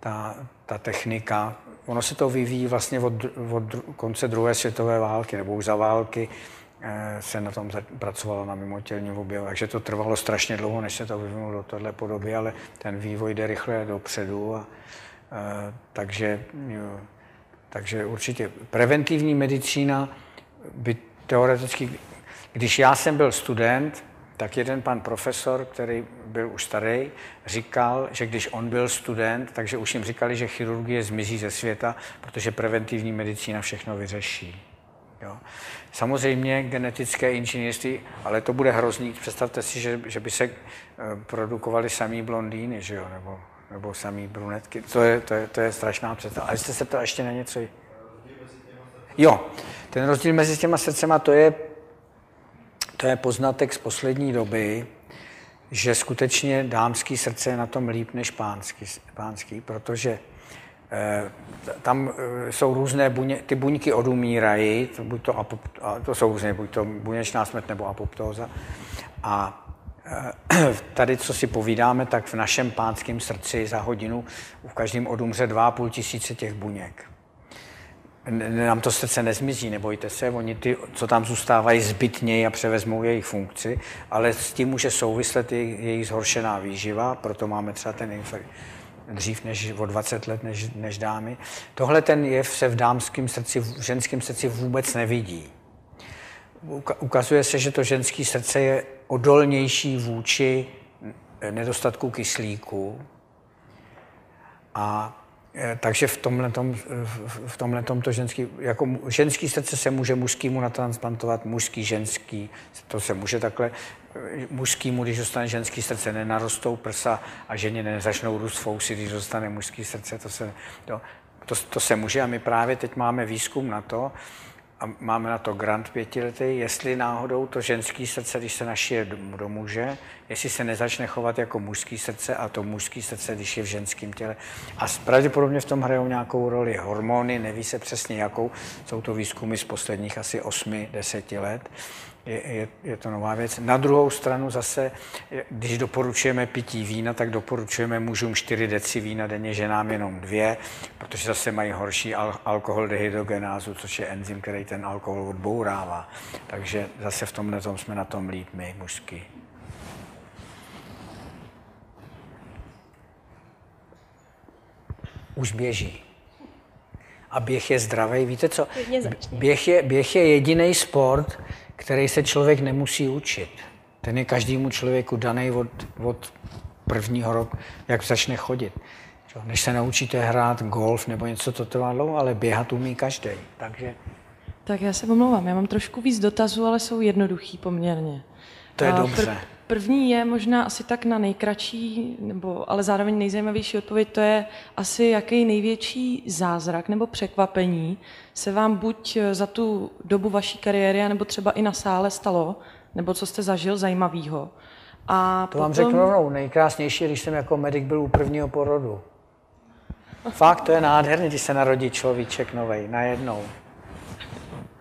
ta, ta technika, ono se to vyvíjí vlastně od, od konce druhé světové války, nebo už za války eh, se na tom pracovalo na mimotělním objevu, takže to trvalo strašně dlouho, než se to vyvinulo do téhle podoby, ale ten vývoj jde rychle dopředu a, takže, jo, takže určitě preventivní medicína by teoreticky, když já jsem byl student, tak jeden pan profesor, který byl už starý, říkal, že když on byl student, takže už jim říkali, že chirurgie zmizí ze světa, protože preventivní medicína všechno vyřeší. Jo. Samozřejmě genetické inženýrství, ale to bude hrozný. Představte si, že, že by se eh, produkovaly samý blondýny, že jo, nebo nebo samý brunetky. To je, to je, to je strašná představa. A jste se ptal ještě na něco? Jo, ten rozdíl mezi těma srdcema, to je, to je poznatek z poslední doby, že skutečně dámský srdce je na tom líp než pánský, pánský protože eh, tam eh, jsou různé buně, ty buňky odumírají, to, buď to, apop, to jsou různé, buď to buněčná smrt nebo apoptóza. A tady, co si povídáme, tak v našem pánském srdci za hodinu v každém odumře 2,5 tisíce těch buněk nám to srdce nezmizí, nebojte se, oni ty, co tam zůstávají, zbytněji a převezmou jejich funkci, ale s tím může souvislet jejich, zhoršená výživa, proto máme třeba ten infarkt dřív než o 20 let než, než dámy. Tohle ten jev se v dámském srdci, v ženském srdci vůbec nevidí. Ukazuje se, že to ženské srdce je odolnější vůči nedostatku kyslíku. A Eh, takže v tomhle, tom, v tomhle to ženský, jako ženský srdce se může mužskýmu natransplantovat, mužský, ženský, to se může takhle, eh, mužskýmu, když dostane ženský srdce, nenarostou prsa a ženě nezačnou růst fousy, když dostane mužský srdce, to se, to, to, to se může. A my právě teď máme výzkum na to, a máme na to grant pětiletý, jestli náhodou to ženský srdce, když se našije do muže, jestli se nezačne chovat jako mužský srdce a to mužský srdce, když je v ženském těle. A pravděpodobně v tom hrajou nějakou roli hormony, neví se přesně jakou, jsou to výzkumy z posledních asi 8-10 let je, je, je to nová věc. Na druhou stranu zase, když doporučujeme pití vína, tak doporučujeme mužům 4 deci vína denně, ženám jenom dvě, protože zase mají horší al- alkohol dehydrogenázu, což je enzym, který ten alkohol odbourává. Takže zase v tomhle tom jsme na tom líp my, mužský. Už běží. A běh je zdravý. Víte co? Běh je, běh je jediný sport, který se člověk nemusí učit. Ten je každému člověku daný od, od prvního roku, jak začne chodit. Než se naučíte hrát golf nebo něco, to trvá dlouho, ale běhat umí každý. Takže... Tak já se omlouvám, já mám trošku víc dotazů, ale jsou jednoduchý poměrně. To je dobře. Pr- první je možná asi tak na nejkratší, nebo ale zároveň nejzajímavější odpověď, to je asi jaký největší zázrak nebo překvapení se vám buď za tu dobu vaší kariéry, nebo třeba i na sále stalo, nebo co jste zažil zajímavého. A to potom... vám řeknu rovnou, nejkrásnější, když jsem jako medic byl u prvního porodu. Fakt, to je nádherný, když se narodí človíček novej, najednou.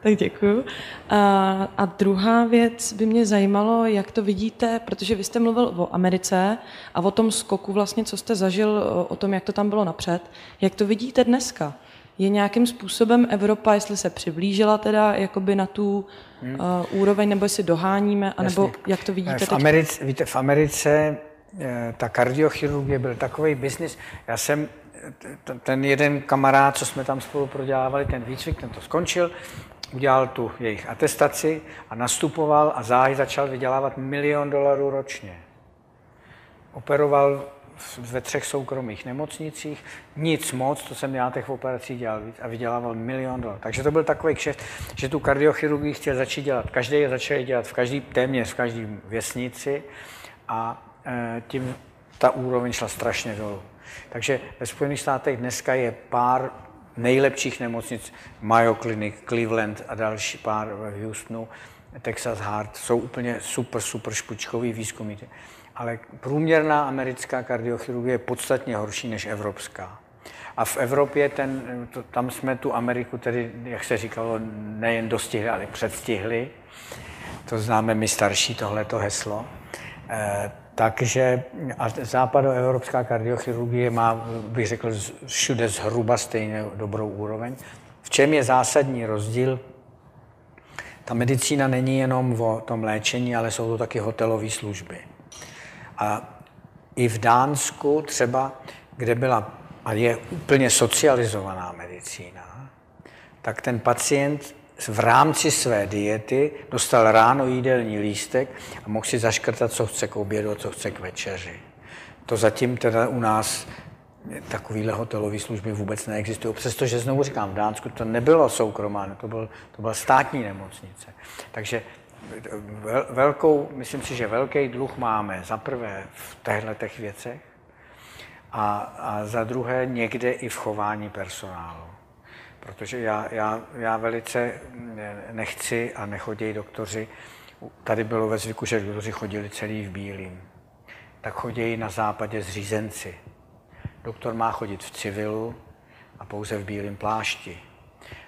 Tak děkuji. A, a druhá věc by mě zajímalo, jak to vidíte, protože vy jste mluvil o Americe a o tom skoku vlastně, co jste zažil, o, tom, jak to tam bylo napřed. Jak to vidíte dneska? Je nějakým způsobem Evropa, jestli se přiblížila teda jakoby na tu hmm. uh, úroveň, nebo jestli doháníme, anebo Jasně. jak to vidíte v Americe, Víte, v Americe eh, ta kardiochirurgie byl takový biznis. Já jsem ten jeden kamarád, co jsme tam spolu prodělávali, ten výcvik, ten to skončil, udělal tu jejich atestaci a nastupoval a záhy začal vydělávat milion dolarů ročně. Operoval ve třech soukromých nemocnicích, nic moc, to jsem já těch operací dělal víc a vydělával milion dolarů. Takže to byl takový kšeft, že tu kardiochirurgii chtěl začít dělat. Každý je začal dělat v každý, téměř v každé věsnici a e, tím ta úroveň šla strašně dolů. Takže ve Spojených státech dneska je pár nejlepších nemocnic, Mayo Clinic, Cleveland a další pár v Houstonu, Texas Heart, jsou úplně super, super špičkový výzkumy. Ale průměrná americká kardiochirurgie je podstatně horší než evropská. A v Evropě ten, to, tam jsme tu Ameriku tedy, jak se říkalo, nejen dostihli, ale předstihli. To známe my starší tohleto heslo. E, takže a západoevropská kardiochirurgie má, bych řekl, všude zhruba stejně dobrou úroveň. V čem je zásadní rozdíl? Ta medicína není jenom o tom léčení, ale jsou to taky hotelové služby. A i v Dánsku třeba, kde byla a je úplně socializovaná medicína, tak ten pacient v rámci své diety dostal ráno jídelní lístek a mohl si zaškrtat, co chce k obědu a co chce k večeři. To zatím teda u nás takovýhle hotelové služby vůbec neexistují. Přestože znovu říkám, v Dánsku to nebylo soukromá, to, byl, to byla státní nemocnice. Takže velkou, myslím si, že velký dluh máme za prvé v těchto těch věcech a, a za druhé někde i v chování personálu protože já, já, já velice nechci a nechodí doktoři. Tady bylo ve zvyku, že doktoři chodili celý v bílým. tak chodí na západě zřízenci. Doktor má chodit v civilu a pouze v bílém plášti.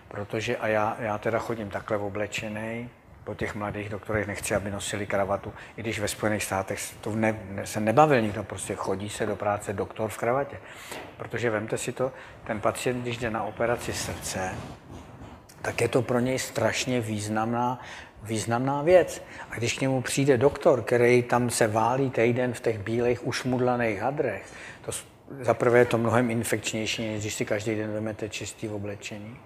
Protože, a já, já teda chodím takhle oblečený, po těch mladých doktorech nechci, aby nosili kravatu, i když ve Spojených státech to ne, se nebavil nikdo, prostě chodí se do práce doktor v kravatě. Protože vemte si to, ten pacient, když jde na operaci srdce, tak je to pro něj strašně významná, významná věc. A když k němu přijde doktor, který tam se válí týden v těch bílých ušmudlaných hadrech, to za prvé je to mnohem infekčnější, než když si každý den vezmete čistý oblečení.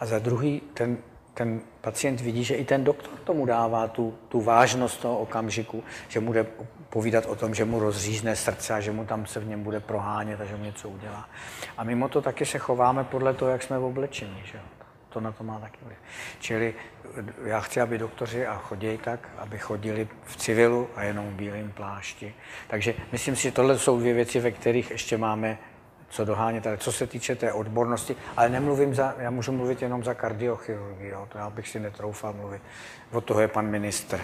A za druhý, ten, ten pacient vidí, že i ten doktor tomu dává tu, tu vážnost toho okamžiku, že mu jde povídat o tom, že mu rozřízne srdce a že mu tam se v něm bude prohánět a že mu něco udělá. A mimo to taky se chováme podle toho, jak jsme v oblečení. Že? To na to má taky vliv. Čili já chci, aby doktoři a chodí tak, aby chodili v civilu a jenom v bílém plášti. Takže myslím si, že tohle jsou dvě věci, ve kterých ještě máme co dohánět, ale co se týče té odbornosti, ale nemluvím za, já můžu mluvit jenom za kardiochirurgii, jo, to já bych si netroufal mluvit. Od toho je pan minister.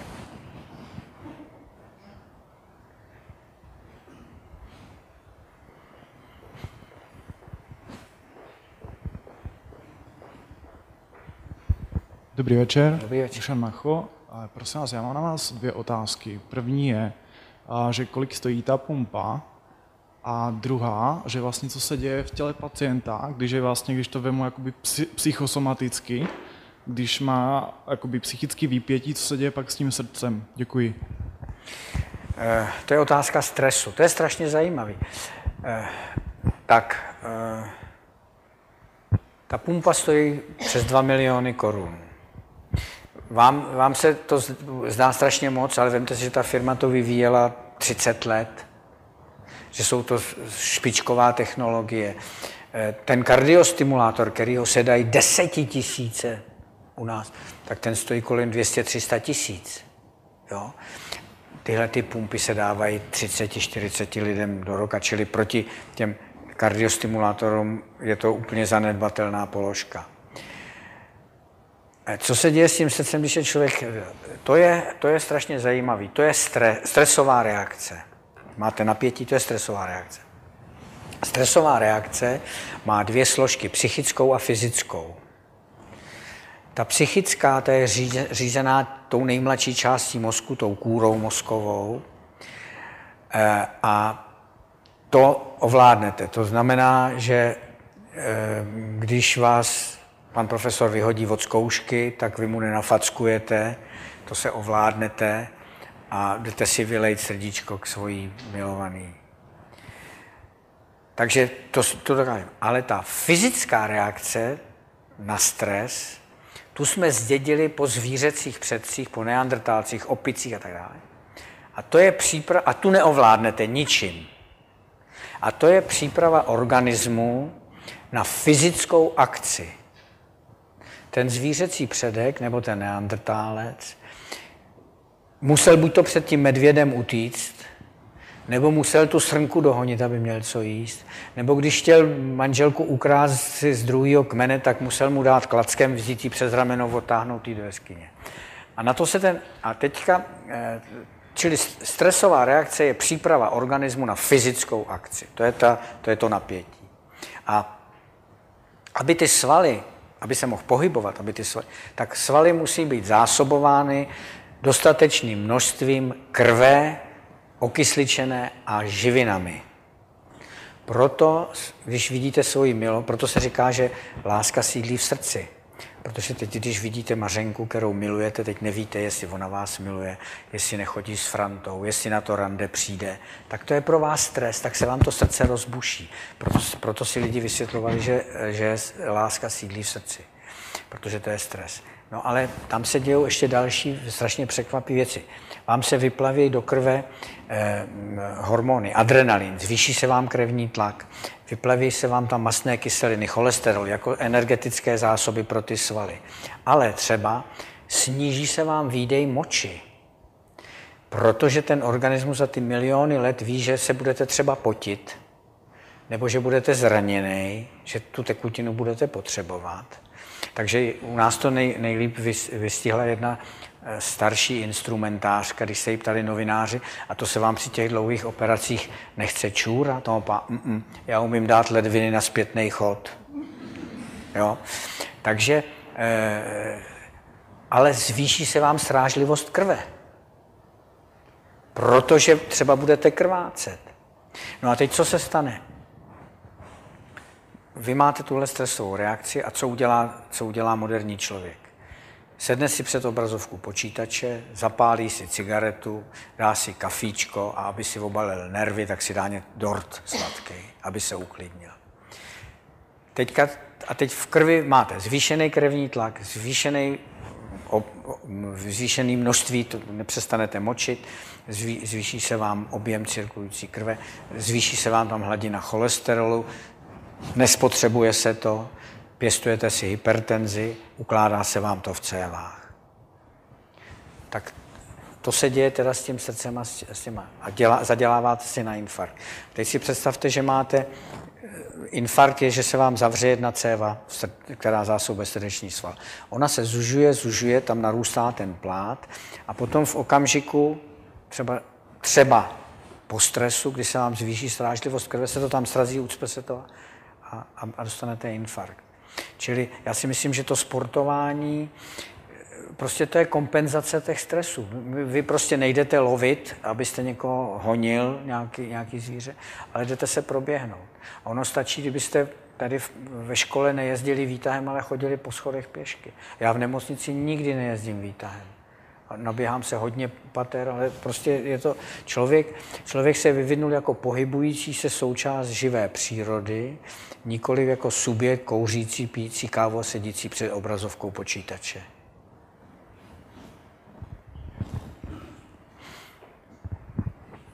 Dobrý večer. Dobrý večer. Dušan Macho. Prosím vás, já mám na vás dvě otázky. První je, že kolik stojí ta pumpa a druhá, že vlastně co se děje v těle pacienta, když je vlastně, když to vemu jakoby psychosomaticky, když má jakoby psychický výpětí, co se děje pak s tím srdcem. Děkuji. Eh, to je otázka stresu. To je strašně zajímavý. Eh, tak, eh, ta pumpa stojí přes 2 miliony korun. Vám, vám se to zdá strašně moc, ale vemte si, že ta firma to vyvíjela 30 let, že jsou to špičková technologie. Eh, ten kardiostimulátor, který ho sedají desetitisíce u nás, tak ten stojí kolem 200-300 tisíc. Jo? Tyhle ty pumpy se dávají 30-40 lidem do roka, čili proti těm kardiostimulátorům je to úplně zanedbatelná položka. Co se děje s tím srdcem, když je člověk... To je, to je strašně zajímavý. To je stre, stresová reakce. Máte napětí, to je stresová reakce. Stresová reakce má dvě složky, psychickou a fyzickou. Ta psychická, ta je řízená tou nejmladší částí mozku, tou kůrou mozkovou. Eh, a to ovládnete. To znamená, že eh, když vás pan profesor vyhodí od zkoušky, tak vy mu nenafackujete, to se ovládnete a jdete si vylejt srdíčko k svojí milovaný. Takže to, to dokážeme. Ale ta fyzická reakce na stres, tu jsme zdědili po zvířecích předcích, po neandrtálcích, opicích a tak dále. A to je příprava, a tu neovládnete ničím. A to je příprava organismu na fyzickou akci ten zvířecí předek nebo ten neandrtálec musel buď to před tím medvědem utíct, nebo musel tu srnku dohonit, aby měl co jíst, nebo když chtěl manželku ukrást si z druhého kmene, tak musel mu dát klackem, vzít ji přes rameno, otáhnout ji do jeskyně. A na to se ten, a teďka, eh, čili stresová reakce je příprava organismu na fyzickou akci. To je, ta, to, je to napětí. A aby ty svaly aby se mohl pohybovat, aby ty svaly, tak svaly musí být zásobovány dostatečným množstvím krve, okysličené a živinami. Proto, když vidíte svoji milo, proto se říká, že láska sídlí v srdci. Protože teď, když vidíte Mařenku, kterou milujete, teď nevíte, jestli ona vás miluje, jestli nechodí s Frantou, jestli na to rande přijde, tak to je pro vás stres, tak se vám to srdce rozbuší. Proto, proto si lidi vysvětlovali, že, že láska sídlí v srdci, protože to je stres. No ale tam se dějou ještě další strašně překvapivé věci. Vám se vyplaví do krve eh, hormony, adrenalin, zvýší se vám krevní tlak, vyplaví se vám tam masné kyseliny, cholesterol jako energetické zásoby pro ty svaly. Ale třeba sníží se vám výdej moči, protože ten organismus za ty miliony let ví, že se budete třeba potit, nebo že budete zraněný, že tu tekutinu budete potřebovat. Takže u nás to nej, nejlíp vystihla jedna eh, starší instrumentářka, když se jí ptali novináři, a to se vám při těch dlouhých operacích nechce čůra? To opa, mm, já umím dát ledviny na zpětný chod. Jo? Takže, eh, ale zvýší se vám srážlivost krve. Protože třeba budete krvácet. No a teď co se stane? Vy máte tuhle stresovou reakci a co udělá, co udělá moderní člověk? Sedne si před obrazovku počítače, zapálí si cigaretu, dá si kafíčko a aby si obalil nervy, tak si dá dort sladký, aby se uklidnil. Teďka, a teď v krvi máte zvýšený krevní tlak, zvýšený, o, zvýšený množství, to nepřestanete močit, zvý, zvýší se vám objem cirkulující krve, zvýší se vám tam hladina cholesterolu, nespotřebuje se to, pěstujete si hypertenzi, ukládá se vám to v cévách. Tak to se děje teda s tím srdcem a s těma. A dělá, zaděláváte si na infarkt. Teď si představte, že máte eh, infarkt je, že se vám zavře jedna céva, která zásobuje srdeční sval. Ona se zužuje, zužuje, tam narůstá ten plát a potom v okamžiku, třeba, třeba po stresu, kdy se vám zvýší strážlivost krve, se to tam srazí, ucpe se to a, a, dostanete infarkt. Čili já si myslím, že to sportování, prostě to je kompenzace těch stresů. Vy prostě nejdete lovit, abyste někoho honil, nějaký, nějaký zvíře, ale jdete se proběhnout. A ono stačí, kdybyste tady ve škole nejezdili výtahem, ale chodili po schodech pěšky. Já v nemocnici nikdy nejezdím výtahem. Naběhám se hodně pater, ale prostě je to člověk, člověk se vyvinul jako pohybující se součást živé přírody, nikoli jako subjekt kouřící, pijící kávu a sedící před obrazovkou počítače.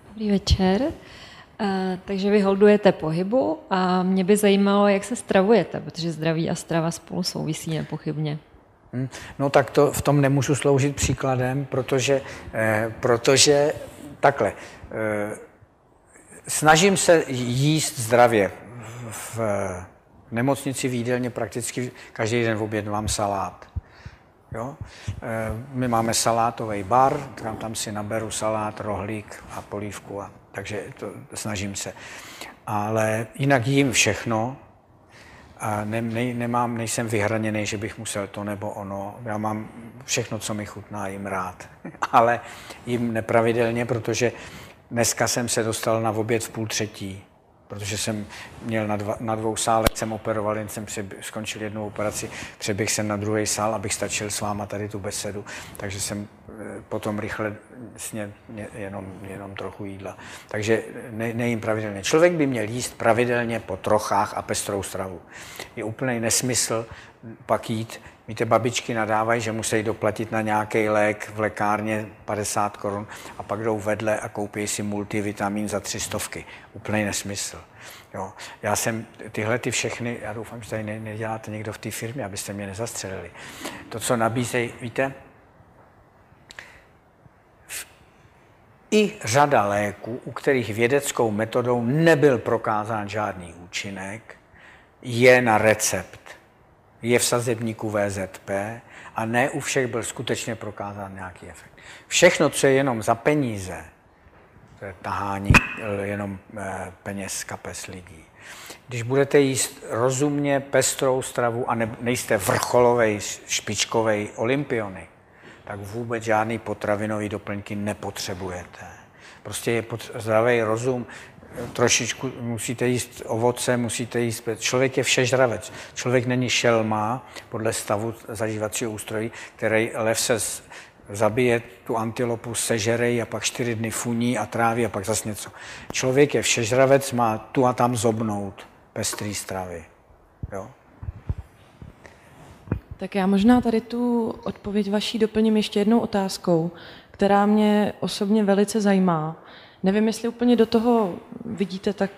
Dobrý večer. Uh, takže vy holdujete pohybu a mě by zajímalo, jak se stravujete, protože zdraví a strava spolu souvisí nepochybně. Hmm. No tak to v tom nemůžu sloužit příkladem, protože, eh, protože takhle, eh, snažím se jíst zdravě v nemocnici v jídelně prakticky každý den obědvám salát. Jo? Eh, my máme salátový bar, tam, tam si naberu salát, rohlík a polívku, a, takže to snažím se. Ale jinak jím všechno a ne, ne, nemám, nejsem vyhraněný, že bych musel to nebo ono. Já mám všechno, co mi chutná, jim rád. Ale jim nepravidelně, protože dneska jsem se dostal na oběd v půl třetí protože jsem měl na, dva, na dvou sálech, jsem operoval, jen jsem přeb, skončil jednu operaci, přeběh jsem na druhý sál, abych stačil s váma tady tu besedu, takže jsem eh, potom rychle sně, jenom, jenom trochu jídla. Takže ne, nejím pravidelně. Člověk by měl jíst pravidelně po trochách a pestrou stravu. Je úplný nesmysl pak jít Víte, babičky nadávají, že musí doplatit na nějaký lék v lékárně 50 korun a pak jdou vedle a koupí si multivitamin za tři stovky. Úplný nesmysl. Jo. Já jsem tyhle ty všechny, já doufám, že tady ne, neděláte někdo v té firmě, abyste mě nezastřelili. To, co nabízejí, víte, i řada léků, u kterých vědeckou metodou nebyl prokázán žádný účinek, je na recept je v sazebníku VZP a ne u všech byl skutečně prokázán nějaký efekt. Všechno, co je jenom za peníze, to je tahání jenom eh, peněz z kapes lidí. Když budete jíst rozumně pestrou stravu a ne, nejste vrcholový, špičkový olympionik, tak vůbec žádný potravinový doplňky nepotřebujete. Prostě je zdravý rozum, trošičku musíte jíst ovoce, musíte jíst... Člověk je všežravec. Člověk není šelma podle stavu zažívacího ústrojí, který lev se zabije tu antilopu, sežere a pak čtyři dny funí a tráví a pak zase něco. Člověk je všežravec, má tu a tam zobnout pestrý stravy. Jo? Tak já možná tady tu odpověď vaší doplním ještě jednou otázkou, která mě osobně velice zajímá. Nevím, jestli úplně do toho vidíte tak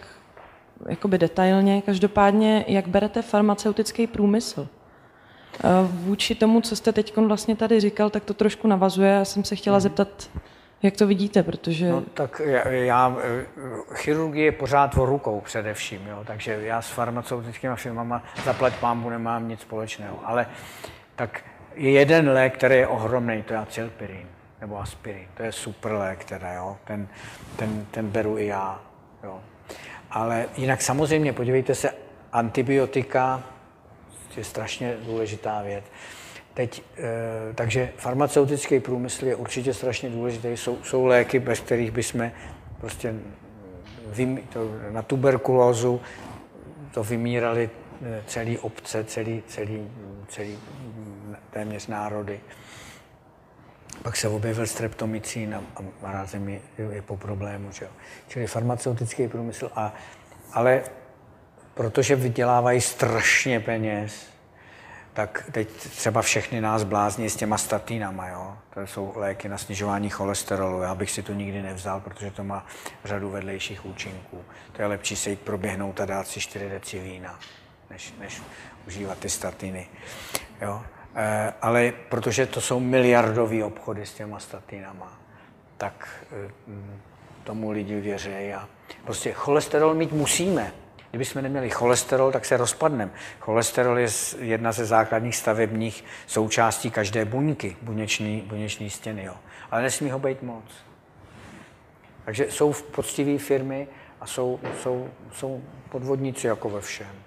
jakoby detailně. Každopádně, jak berete farmaceutický průmysl? Eh, vůči tomu, co jste teď vlastně tady říkal, tak to trošku navazuje. Já jsem se chtěla mhm. zeptat, jak to vidíte, protože... No tak já, já eh, chirurgie je pořád o rukou především, jo, takže já s farmaceutickými firmama zaplať pámbu nemám nic společného, ale tak je jeden lék, který je ohromný, to je acylpirin nebo aspirin. To je super lék teda, jo. Ten, ten, ten beru i já, jo. Ale jinak samozřejmě, podívejte se, antibiotika je strašně důležitá věc. Teď, e, takže farmaceutický průmysl je určitě strašně důležitý. Jsou, jsou léky, bez kterých bychom prostě to, na tuberkulózu to vymírali eh, celý obce, celý, celý, celý téměř národy. Pak se objevil streptomycín a, a rázem je, je po problému. Že? Čili farmaceutický průmysl. A, ale protože vydělávají strašně peněz, tak teď třeba všechny nás blázní s těma statínama, jo? To jsou léky na snižování cholesterolu. Já bych si to nikdy nevzal, protože to má řadu vedlejších účinků. To je lepší se jít proběhnout a dát si 4 deci vína, než, než užívat ty statiny. Jo? E, ale protože to jsou miliardové obchody s těma statinama, tak e, tomu lidi věří. A prostě cholesterol mít musíme. Kdybychom neměli cholesterol, tak se rozpadneme. Cholesterol je jedna ze základních stavebních součástí každé buňky, buněční, buněční stěny. Jo. Ale nesmí ho být moc. Takže jsou poctivé firmy a jsou, jsou, jsou podvodníci jako ve všem.